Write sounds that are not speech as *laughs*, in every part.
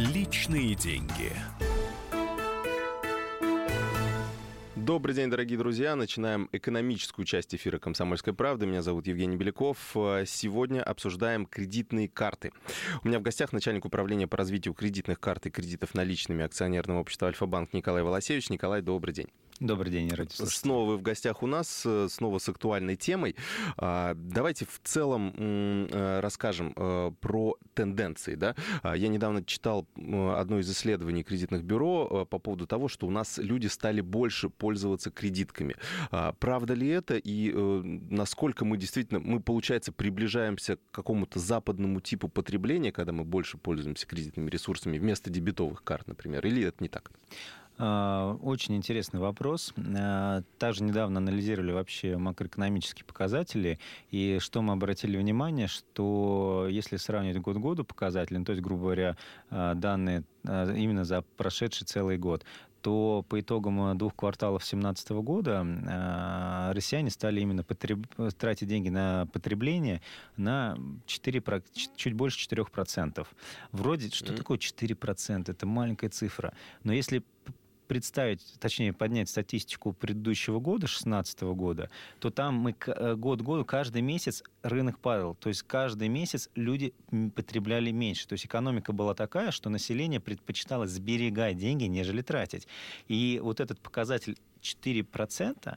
Личные деньги. Добрый день, дорогие друзья. Начинаем экономическую часть эфира «Комсомольской правды». Меня зовут Евгений Беляков. Сегодня обсуждаем кредитные карты. У меня в гостях начальник управления по развитию кредитных карт и кредитов наличными акционерного общества «Альфа-банк» Николай Волосевич. Николай, добрый день. Добрый день, радиослушатели. Снова вы в гостях у нас, э, снова с актуальной темой. А, давайте в целом э, расскажем э, про тенденции. Да? А, я недавно читал одно из исследований кредитных бюро по поводу того, что у нас люди стали больше пользоваться кредитками. А, правда ли это и насколько мы действительно, мы, получается, приближаемся к какому-то западному типу потребления, когда мы больше пользуемся кредитными ресурсами вместо дебетовых карт, например, или это не так? А, очень интересный вопрос. А, также недавно анализировали вообще макроэкономические показатели, и что мы обратили внимание, что если сравнивать год к году показатели, ну, то есть, грубо говоря, а, данные именно за прошедший целый год, то по итогам двух кварталов 2017 года россияне стали именно потреб... тратить деньги на потребление на 4, чуть больше 4%. Вроде, что mm-hmm. такое 4%? Это маленькая цифра. Но если представить, точнее, поднять статистику предыдущего года, 2016 года, то там мы э, год году, каждый месяц рынок падал. То есть каждый месяц люди потребляли меньше. То есть экономика была такая, что население предпочитало сберегать деньги, нежели тратить. И вот этот показатель 4%,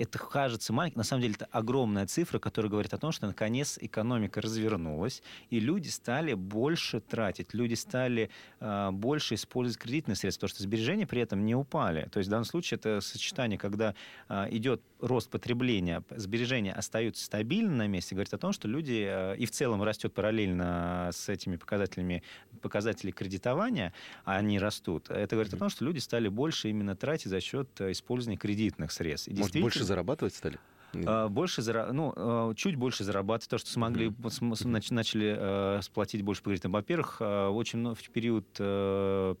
это кажется маленьким, на самом деле это огромная цифра, которая говорит о том, что наконец экономика развернулась, и люди стали больше тратить, люди стали э, больше использовать кредитные средства, потому что сбережения при этом не упали. То есть в данном случае это сочетание, когда э, идет рост потребления, сбережения остаются стабильно на месте, говорит о том, что люди э, и в целом растет параллельно с этими показателями, показатели кредитования, а они растут. Это говорит mm-hmm. о том, что люди стали больше именно тратить за счет использования кредитных средств. И Может, больше зарабатывать стали? А, больше, ну, а, чуть больше зарабатывать, то, что смогли, mm-hmm. начали э, сплотить больше по кредитам. Во-первых, э, очень в период 15-16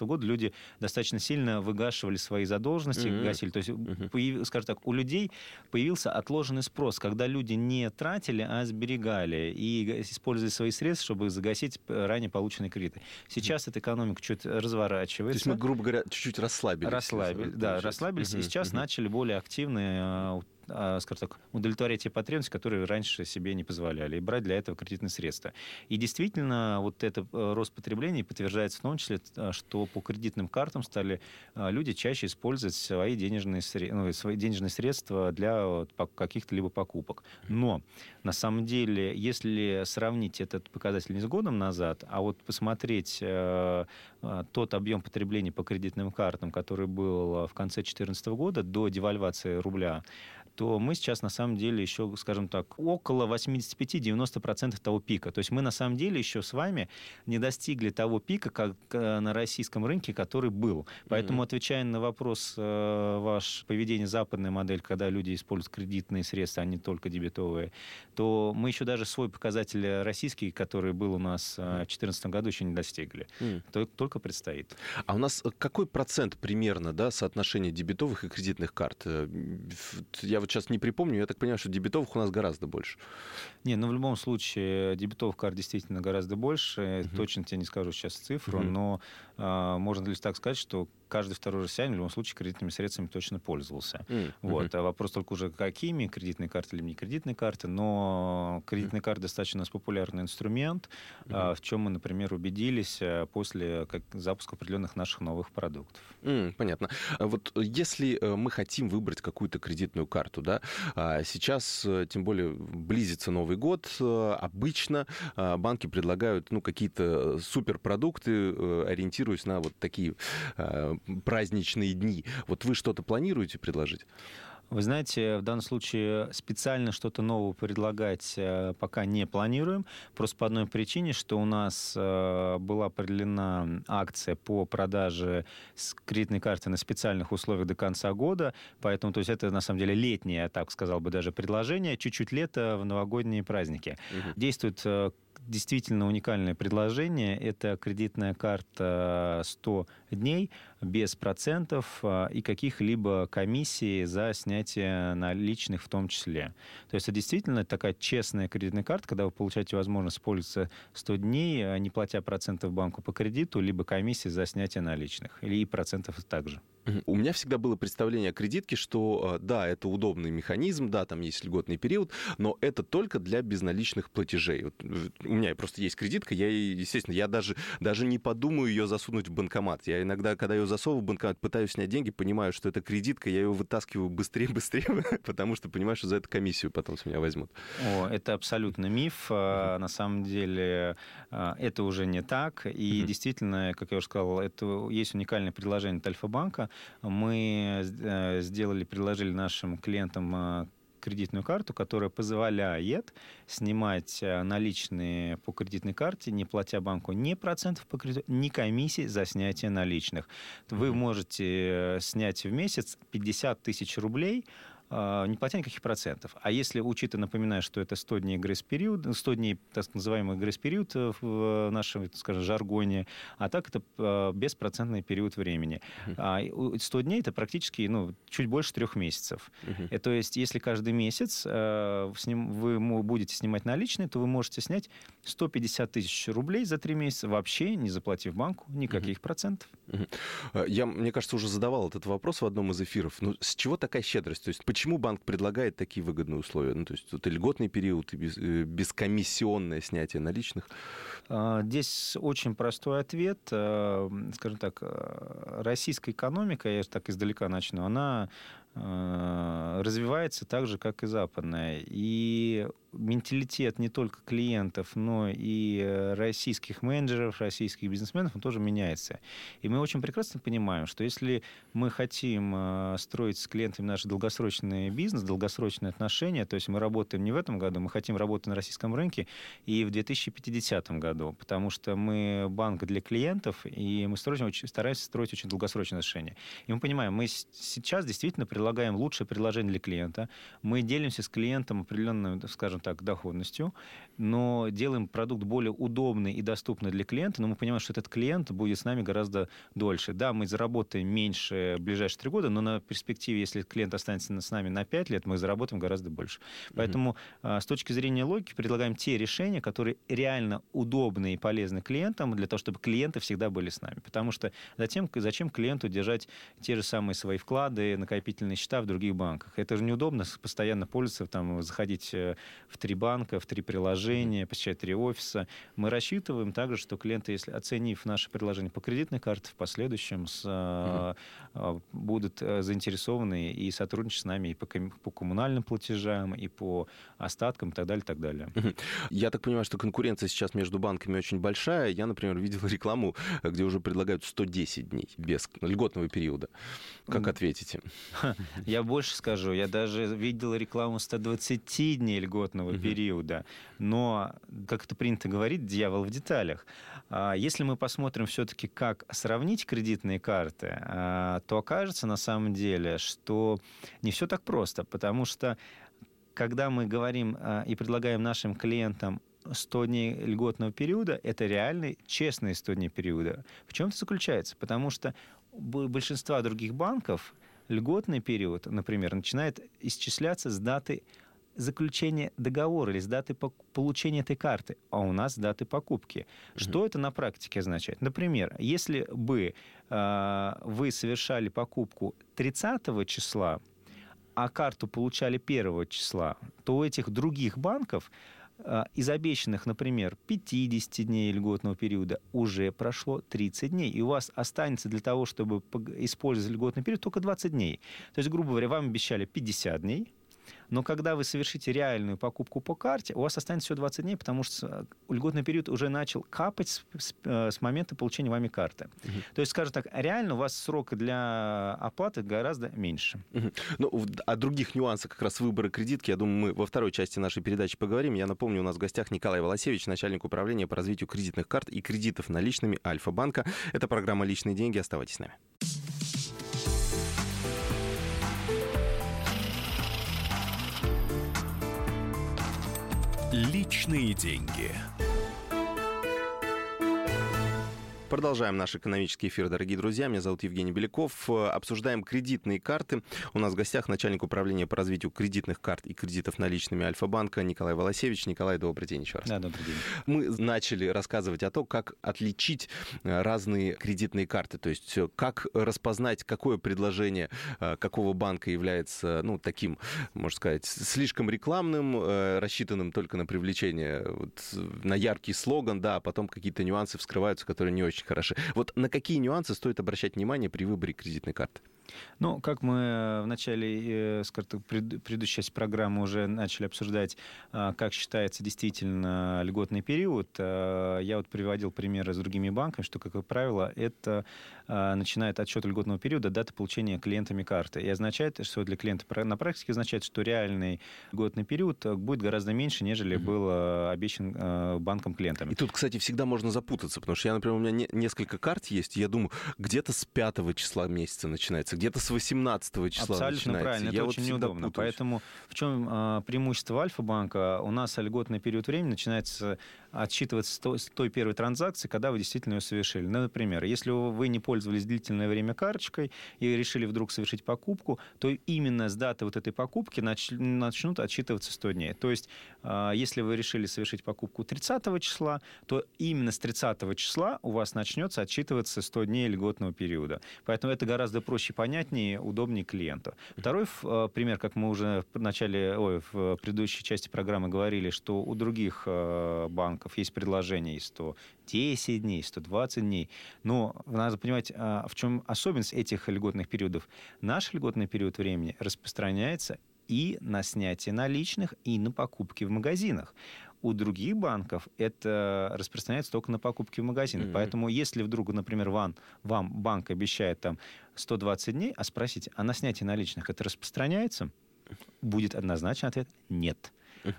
э, года люди достаточно сильно выгашивали свои задолженности, mm-hmm. гасили. То есть, mm-hmm. появ, скажем так, у людей появился отложенный спрос, когда люди не тратили, а сберегали и использовали свои средства, чтобы загасить ранее полученные кредиты. Сейчас mm-hmm. эта экономика чуть разворачивается. То есть мы, грубо говоря, чуть-чуть расслабились. Расслабили, да, расслабились, mm-hmm. и сейчас mm-hmm. начали более активно а, скажем так, удовлетворять те потребности, которые раньше себе не позволяли, и брать для этого кредитные средства. И действительно, вот этот э, рост потребления подтверждается в том числе, э, что по кредитным картам стали э, люди чаще использовать свои денежные, ну, свои денежные средства для каких-то либо покупок. Но на самом деле, если сравнить этот показатель не с годом назад, а вот посмотреть тот объем потребления по кредитным картам, который был в конце 2014 года до девальвации рубля, то мы сейчас на самом деле еще, скажем так, около 85-90% того пика. То есть мы на самом деле еще с вами не достигли того пика, как э, на российском рынке, который был. Поэтому, mm-hmm. отвечая на вопрос э, ваш поведение западная модель, когда люди используют кредитные средства, а не только дебетовые, то мы еще даже свой показатель российский, который был у нас э, в 2014 году, еще не достигли. Mm. Только предстоит. А у нас какой процент примерно да, соотношение дебетовых и кредитных карт? Я вот сейчас не припомню, я так понимаю, что дебетовых у нас гораздо больше. Не, ну в любом случае дебетовых карт действительно гораздо больше. Угу. Точно тебе не скажу сейчас цифру, угу. но э, можно ли так сказать, что каждый второй россиянин в любом случае кредитными средствами точно пользовался. Mm-hmm. Вот. А вопрос только уже какими, кредитные карты или не кредитные карты, но кредитные mm-hmm. карты достаточно у нас популярный инструмент, mm-hmm. в чем мы, например, убедились э, после запуска определенных наших новых продуктов. Mm, понятно. А вот если э, мы хотим выбрать какую-то кредитную карту, да, а сейчас, э, тем более, близится Новый год, обычно банки предлагают ну, какие-то суперпродукты, ориентируясь на вот такие праздничные дни. Вот вы что-то планируете предложить? Вы знаете, в данном случае специально что-то новое предлагать э, пока не планируем. Просто по одной причине, что у нас э, была определена акция по продаже кредитной карты на специальных условиях до конца года. Поэтому, то есть это на самом деле летнее, так сказал бы, даже предложение. Чуть-чуть лето в новогодние праздники. Угу. Действует э, действительно уникальное предложение. Это кредитная карта 100 дней без процентов а, и каких-либо комиссий за снятие наличных в том числе. То есть это действительно такая честная кредитная карта, когда вы получаете возможность пользоваться 100 дней, а, не платя процентов банку по кредиту, либо комиссии за снятие наличных, или и процентов также. У меня всегда было представление о кредитке, что да, это удобный механизм, да, там есть льготный период, но это только для безналичных платежей. Вот у меня просто есть кредитка, я, естественно, я даже, даже не подумаю ее засунуть в банкомат. Я иногда, когда ее засовываю в банкомат, пытаюсь снять деньги, понимаю, что это кредитка, я ее вытаскиваю быстрее, *laughs* быстрее, потому что понимаю, что за это комиссию потом с меня возьмут. О, это абсолютно миф. Uh-huh. На самом деле а, это уже не так. И действительно, как я уже сказал, это есть уникальное предложение от Альфа-банка. Мы э, сделали, предложили нашим клиентам а, кредитную карту, которая позволяет снимать э, наличные по кредитной карте, не платя банку ни процентов по кредиту, ни комиссии за снятие наличных. Вы можете э, снять в месяц 50 тысяч рублей, не платя никаких процентов. А если учитывая, напоминаю, что это 100 дней грейс-период, 100 дней так называемый грейс-период в нашем, скажем, жаргоне, а так это а, беспроцентный период времени. А 100 дней это практически ну, чуть больше трех месяцев. Uh-huh. То есть если каждый месяц вы будете снимать наличные, то вы можете снять 150 тысяч рублей за три месяца, вообще не заплатив банку никаких uh-huh. процентов. Uh-huh. Я, мне кажется, уже задавал этот вопрос в одном из эфиров. Ну, с чего такая щедрость? То есть почему почему банк предлагает такие выгодные условия? Ну, то есть это льготный период э, бескомиссионное снятие наличных? А, здесь очень простой ответ. А, скажем так, а, российская экономика, я так издалека начну, она развивается так же, как и западная. И менталитет не только клиентов, но и э, российских менеджеров, российских бизнесменов, он тоже меняется. И мы очень прекрасно понимаем, что если мы хотим э, строить с клиентами наш долгосрочный бизнес, долгосрочные отношения, то есть мы работаем не в этом году, мы хотим работать на российском рынке и в 2050 году, потому что мы банк для клиентов, и мы строим, стараемся строить очень долгосрочные отношения. И мы понимаем, мы сейчас действительно предлагаем лучшее предложение для клиента, мы делимся с клиентом определенным, скажем так, доходностью, но делаем продукт более удобный и доступный для клиента, но мы понимаем, что этот клиент будет с нами гораздо дольше. Да, мы заработаем меньше в ближайшие три года, но на перспективе, если клиент останется с нами на пять лет, мы заработаем гораздо больше. Поэтому mm-hmm. с точки зрения логики предлагаем те решения, которые реально удобны и полезны клиентам, для того, чтобы клиенты всегда были с нами. Потому что затем, зачем клиенту держать те же самые свои вклады, накопительные счета в других банках? Это же неудобно постоянно пользоваться, там, заходить э, в три банка, в три приложения, посещать три офиса. Мы рассчитываем также, что клиенты, если оценив наше предложение по кредитной карте, в последующем с, угу. будут э, заинтересованы и сотрудничать с нами и по, по коммунальным платежам, и по остаткам, и так далее, и так далее. Я так понимаю, что конкуренция сейчас между банками очень большая. Я, например, видел *laughs* рекламу, где уже предлагают 110 дней без льготного периода. Как ответите? *laughs* Я больше скажу. Я даже видел рекламу 120 дней льготного угу. периода. Но, как это принято говорить, дьявол в деталях. А, если мы посмотрим все-таки, как сравнить кредитные карты, а, то окажется на самом деле, что не все так просто, потому что когда мы говорим а, и предлагаем нашим клиентам 100 дней льготного периода — это реальные, честные 100 дней периода. В чем это заключается? Потому что большинство других банков льготный период, например, начинает исчисляться с даты заключения договора или с даты получения этой карты, а у нас даты покупки. Что это на практике означает? Например, если бы э, вы совершали покупку 30 числа, а карту получали 1 числа, то у этих других банков э, из обещанных, например, 50 дней льготного периода уже прошло 30 дней, и у вас останется для того, чтобы использовать льготный период, только 20 дней. То есть, грубо говоря, вам обещали 50 дней, но когда вы совершите реальную покупку по карте, у вас останется всего 20 дней, потому что э, льготный период уже начал капать с, с, э, с момента получения вами карты. Угу. То есть, скажем так, реально у вас срок для оплаты гораздо меньше. Угу. Ну, о других нюансах как раз выбора кредитки, я думаю, мы во второй части нашей передачи поговорим. Я напомню, у нас в гостях Николай Волосевич, начальник управления по развитию кредитных карт и кредитов наличными Альфа-банка. Это программа «Личные деньги». Оставайтесь с нами. Личные деньги. Продолжаем наш экономический эфир, дорогие друзья. Меня зовут Евгений Беляков. Обсуждаем кредитные карты. У нас в гостях начальник управления по развитию кредитных карт и кредитов наличными Альфа-банка Николай Волосевич. Николай, добрый день еще раз. Да, добрый день. Мы начали рассказывать о том, как отличить э, разные кредитные карты. То есть э, как распознать, какое предложение э, какого банка является, ну, таким, можно сказать, слишком рекламным, рассчитанным только на привлечение, вот, на яркий слоган, да, а потом какие-то нюансы вскрываются, которые не очень хороши. Вот на какие нюансы стоит обращать внимание при выборе кредитной карты? Ну, как мы в начале, э, скажем предыдущей части программы уже начали обсуждать, а, как считается действительно льготный период, а, я вот приводил примеры с другими банками, что, как правило, это а, начинает отсчет льготного периода даты получения клиентами карты. И означает, что для клиента на практике означает, что реальный льготный период будет гораздо меньше, нежели угу. был обещан банком клиентам. И тут, кстати, всегда можно запутаться, потому что я, например, у меня не, несколько карт есть, и я думаю, где-то с 5 числа месяца начинается, где-то с 18 числа Абсолютно начинается. правильно, это я очень неудобно. Путаюсь. Поэтому в чем а, преимущество Альфа-банка? У нас льготный период времени начинается отсчитываться с той, с той первой транзакции, когда вы действительно ее совершили. Ну, например, если вы не пользовались длительное время карточкой и решили вдруг совершить покупку, то именно с даты вот этой покупки нач, начнут отсчитываться 100 дней. То есть, а, если вы решили совершить покупку 30 числа, то именно с 30 числа у вас начнется отсчитываться 100 дней льготного периода. Поэтому это гораздо проще и понятнее, удобнее клиенту. Второй а, пример, как мы уже в начале, ой, в предыдущей части программы говорили, что у других а, банков есть предложение и 110 дней, и 120 дней. Но надо понимать, а, в чем особенность этих льготных периодов. Наш льготный период времени распространяется и на снятие наличных, и на покупки в магазинах. У других банков это распространяется только на покупки в магазинах. Mm-hmm. Поэтому если вдруг, например, вам, вам банк обещает там 120 дней, а спросите, а на снятие наличных это распространяется? Будет однозначный ответ – нет.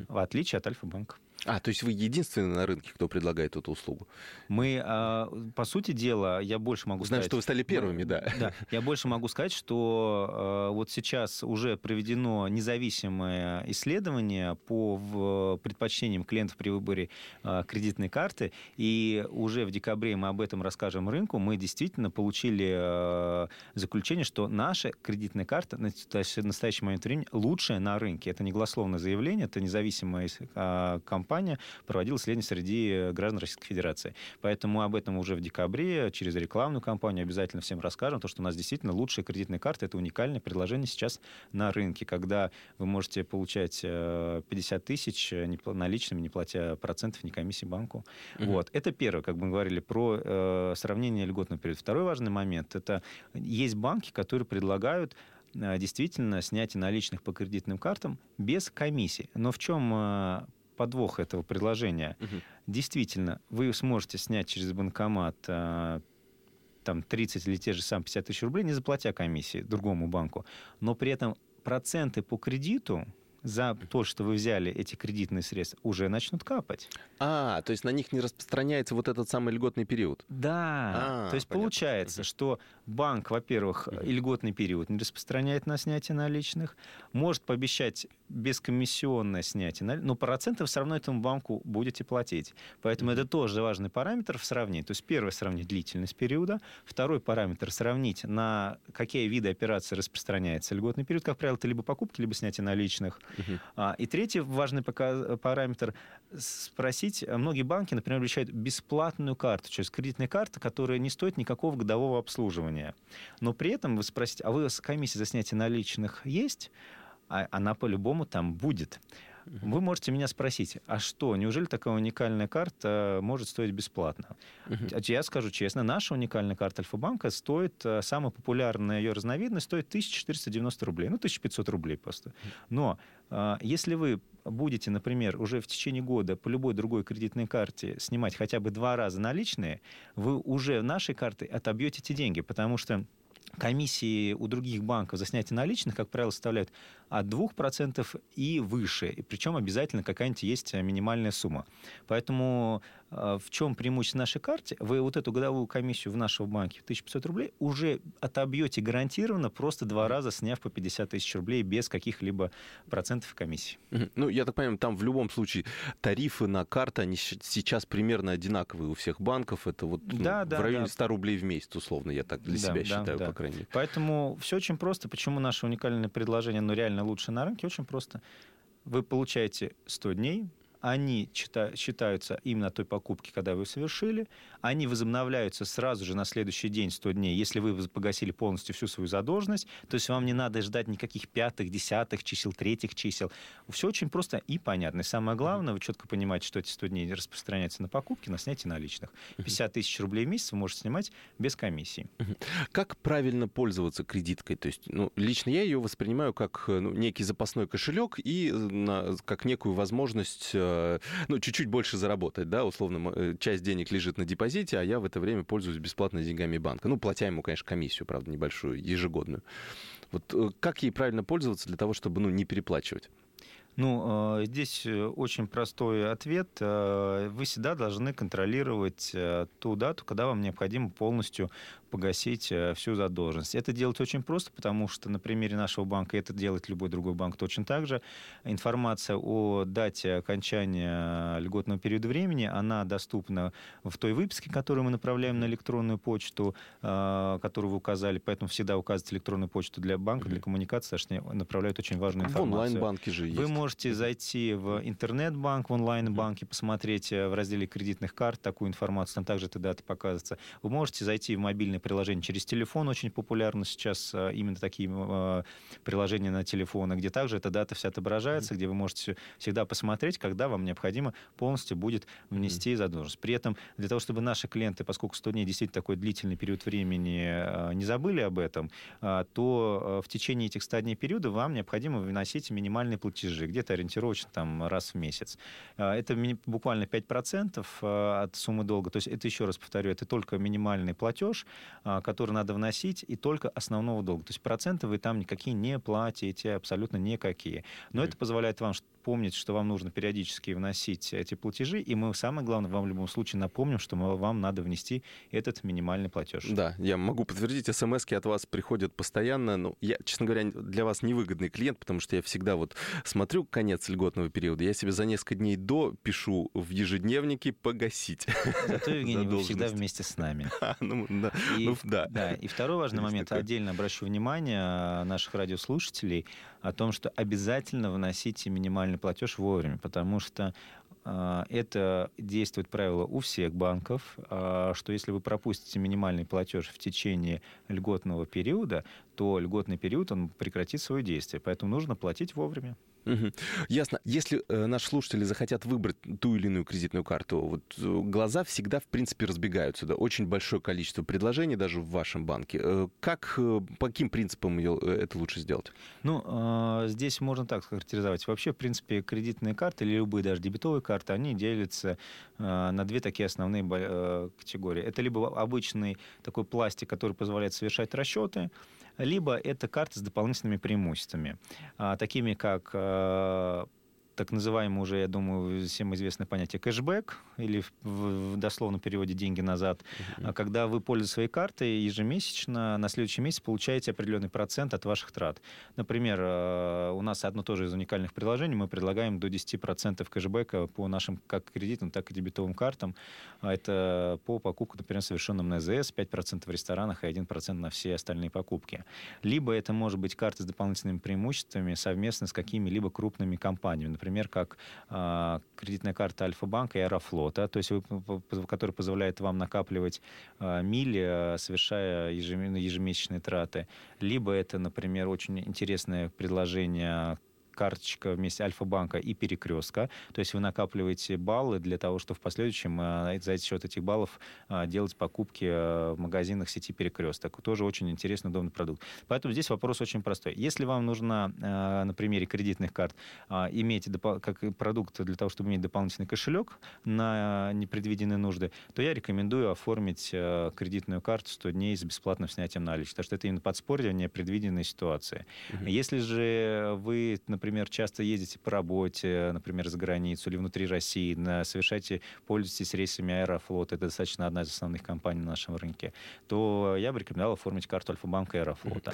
В отличие от Альфа-банка. А, то есть вы единственный на рынке, кто предлагает эту услугу? Мы, а, по сути дела, я больше могу Знаю, сказать... что вы стали первыми, да. Да, я больше могу сказать, что а, вот сейчас уже проведено независимое исследование по предпочтениям клиентов при выборе а, кредитной карты, и уже в декабре мы об этом расскажем рынку. Мы действительно получили заключение, что наша кредитная карта на настоящий момент времени лучшая на рынке. Это не голословное заявление, это независимая компания, компания проводила исследование среди граждан Российской Федерации. Поэтому об этом уже в декабре через рекламную кампанию обязательно всем расскажем, то, что у нас действительно лучшая кредитная карта. Это уникальное предложение сейчас на рынке, когда вы можете получать 50 э, тысяч наличными, не платя процентов, ни комиссии банку. Угу. Вот. Это первое, как мы говорили, про э, сравнение льготного периода. Второй важный момент – это есть банки, которые предлагают э, действительно снятие наличных по кредитным картам без комиссии. Но в чем э, подвох этого предложения. Угу. Действительно, вы сможете снять через банкомат а, там 30 или те же самые 50 тысяч рублей, не заплатя комиссии другому банку, но при этом проценты по кредиту за то, что вы взяли эти кредитные средства, уже начнут капать. А, то есть на них не распространяется вот этот самый льготный период. Да. А, то есть понятно. получается, что банк, во-первых, льготный период не распространяет на снятие наличных, может пообещать бескомиссионное снятие, но процентов все равно этому банку будете платить. Поэтому это тоже важный параметр в сравнении. То есть первый сравнить длительность периода, второй параметр сравнить на какие виды операций распространяется льготный период. Как правило, это либо покупки, либо снятие наличных. Uh-huh. И третий важный параметр спросить. Многие банки, например, обещают бесплатную карту, то есть кредитная карта, которая не стоит никакого годового обслуживания. Но при этом вы спросите, а вы с комиссией за снятие наличных есть? А она по-любому там будет. Вы можете меня спросить, а что, неужели такая уникальная карта может стоить бесплатно? Uh-huh. Я скажу честно, наша уникальная карта Альфа-банка стоит, э, самая популярная ее разновидность стоит 1490 рублей, ну, 1500 рублей просто. Но э, если вы будете, например, уже в течение года по любой другой кредитной карте снимать хотя бы два раза наличные, вы уже нашей картой отобьете эти деньги, потому что комиссии у других банков за снятие наличных, как правило, составляют от 2% и выше. И причем обязательно какая-нибудь есть минимальная сумма. Поэтому в чем преимущество нашей карте? Вы вот эту годовую комиссию в нашем банке 1500 рублей уже отобьете гарантированно, просто два раза сняв по 50 тысяч рублей без каких-либо процентов комиссии. Ну, я так понимаю, там в любом случае тарифы на карты, они сейчас примерно одинаковые у всех банков. Это вот ну, да, да, в районе да. 100 рублей в месяц, условно, я так для да, себя да, считаю, да. по крайней мере. Поэтому все очень просто. Почему наше уникальное предложение, ну, реально лучше на рынке? Очень просто. Вы получаете 100 дней, они считаются именно той покупки, когда вы совершили, они возобновляются сразу же на следующий день, 100 дней, если вы погасили полностью всю свою задолженность, то есть вам не надо ждать никаких пятых, десятых чисел, третьих чисел. Все очень просто и понятно. И самое главное, вы четко понимаете, что эти 100 дней распространяются на покупки, на снятие наличных. 50 тысяч рублей в месяц вы можете снимать без комиссии. Как правильно пользоваться кредиткой? То есть, ну, лично я ее воспринимаю как ну, некий запасной кошелек и на, как некую возможность э, Э, ну, чуть-чуть больше заработать, да, условно, э, часть денег лежит на депозите, а я в это время пользуюсь бесплатно деньгами банка. Ну, платя ему, конечно, комиссию, правда, небольшую, ежегодную. Вот э, как ей правильно пользоваться для того, чтобы, ну, не переплачивать? Ну, здесь очень простой ответ. Вы всегда должны контролировать ту дату, когда вам необходимо полностью погасить э, всю задолженность. Это делать очень просто, потому что на примере нашего банка это делает любой другой банк точно так же. Информация о дате окончания льготного периода времени, она доступна в той выписке, которую мы направляем на электронную почту, э, которую вы указали, поэтому всегда указывать электронную почту для банка, для коммуникации, что направляют очень важную информацию. В онлайн-банке же есть. Вы можете зайти в интернет-банк, в онлайн-банке, посмотреть э, в разделе кредитных карт такую информацию, там также эта дата показывается. Вы можете зайти в мобильный приложения через телефон очень популярны сейчас а, именно такие а, приложения на телефоны, где также эта дата вся отображается, mm-hmm. где вы можете всегда посмотреть, когда вам необходимо полностью будет внести mm-hmm. задолженность. При этом для того, чтобы наши клиенты, поскольку 100 дней действительно такой длительный период времени, а, не забыли об этом, то в течение этих 100 дней периода вам необходимо выносить минимальные платежи, где-то ориентировочно там раз в месяц. Это буквально 5% от суммы долга. То есть это, еще раз повторю, это только минимальный платеж, который надо вносить, и только основного долга. То есть проценты вы там никакие не платите, абсолютно никакие. Но mm-hmm. это позволяет вам помнить, что вам нужно периодически вносить эти платежи, и мы, самое главное, вам в любом случае напомним, что вам надо внести этот минимальный платеж. Да, я могу подтвердить, смс от вас приходят постоянно. Ну, я, честно говоря, для вас невыгодный клиент, потому что я всегда вот смотрю конец льготного периода, я себе за несколько дней до пишу в ежедневнике погасить. Зато, *laughs* Евгений, вы всегда вместе с нами. *laughs* А, ну, да. И, ну, да. да. И второй важный момент, такое. отдельно обращу внимание наших радиослушателей о том, что обязательно вносите минимальный минимальный платеж вовремя, потому что а, это действует правило у всех банков, а, что если вы пропустите минимальный платеж в течение льготного периода, то льготный период он прекратит свое действие. Поэтому нужно платить вовремя. Угу. Ясно. Если э, наши слушатели захотят выбрать ту или иную кредитную карту, вот э, глаза всегда, в принципе, разбегаются. Да? Очень большое количество предложений даже в вашем банке. Э, как, э, по каким принципам ее, э, это лучше сделать? Ну, э, здесь можно так характеризовать. Вообще, в принципе, кредитные карты или любые даже дебетовые карты, они делятся э, на две такие основные э, категории. Это либо обычный такой пластик, который позволяет совершать расчеты, либо это карты с дополнительными преимуществами, а, такими как а, так называемое уже, я думаю, всем известное понятие кэшбэк, или в, в дословном переводе деньги назад, uh-huh. когда вы пользуетесь своей картой ежемесячно, на следующий месяц получаете определенный процент от ваших трат. Например, э, у нас одно тоже из уникальных приложений, мы предлагаем до 10% кэшбэка по нашим как кредитным, так и дебетовым картам. А это по покупкам, например, совершенным на ЗС, 5% в ресторанах и 1% на все остальные покупки. Либо это может быть карты с дополнительными преимуществами совместно с какими-либо крупными компаниями, например, как э, кредитная карта Альфа-банка и Аэрофлота, то есть вы, которая позволяет вам накапливать э, мили, совершая ежемесячные траты. Либо это, например, очень интересное предложение карточка вместе Альфа-банка и перекрестка. То есть вы накапливаете баллы для того, чтобы в последующем э, за счет этих баллов э, делать покупки э, в магазинах сети перекресток. Тоже очень интересный удобный продукт. Поэтому здесь вопрос очень простой. Если вам нужно на примере кредитных карт иметь как продукт для того, чтобы иметь дополнительный кошелек на непредвиденные нужды, то я рекомендую оформить кредитную карту 100 дней с бесплатным снятием наличных, потому что это именно подспорье непредвиденной ситуации. Угу. Если же вы, например, например, часто ездите по работе, например, за границу или внутри России, совершаете, пользуетесь рейсами Аэрофлот, это достаточно одна из основных компаний на нашем рынке, то я бы рекомендовал оформить карту Альфа-банка Аэрофлота.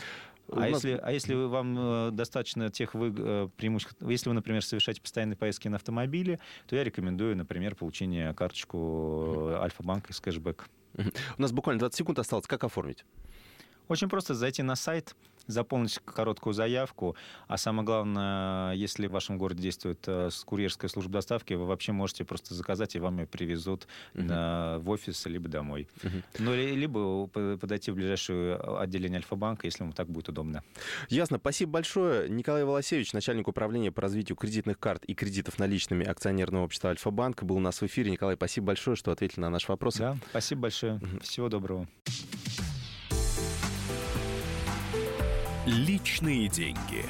А, нас... если, а если вам э, достаточно тех вы, э, преимуществ, если вы, например, совершаете постоянные поездки на автомобиле, то я рекомендую, например, получение карточку Альфа-банка с кэшбэк. У нас буквально 20 секунд осталось. Как оформить? Очень просто зайти на сайт, заполнить короткую заявку, а самое главное, если в вашем городе действует э, курьерская служба доставки, вы вообще можете просто заказать, и вам ее привезут на, в офис, либо домой. Uh-huh. Ну, либо подойти в ближайшее отделение Альфа-банка, если вам так будет удобно. Ясно. Спасибо большое. Николай Волосевич, начальник управления по развитию кредитных карт и кредитов наличными акционерного общества Альфа-банк, был у нас в эфире. Николай, спасибо большое, что ответили на наши вопросы. Да, спасибо большое. Всего доброго. Личные деньги.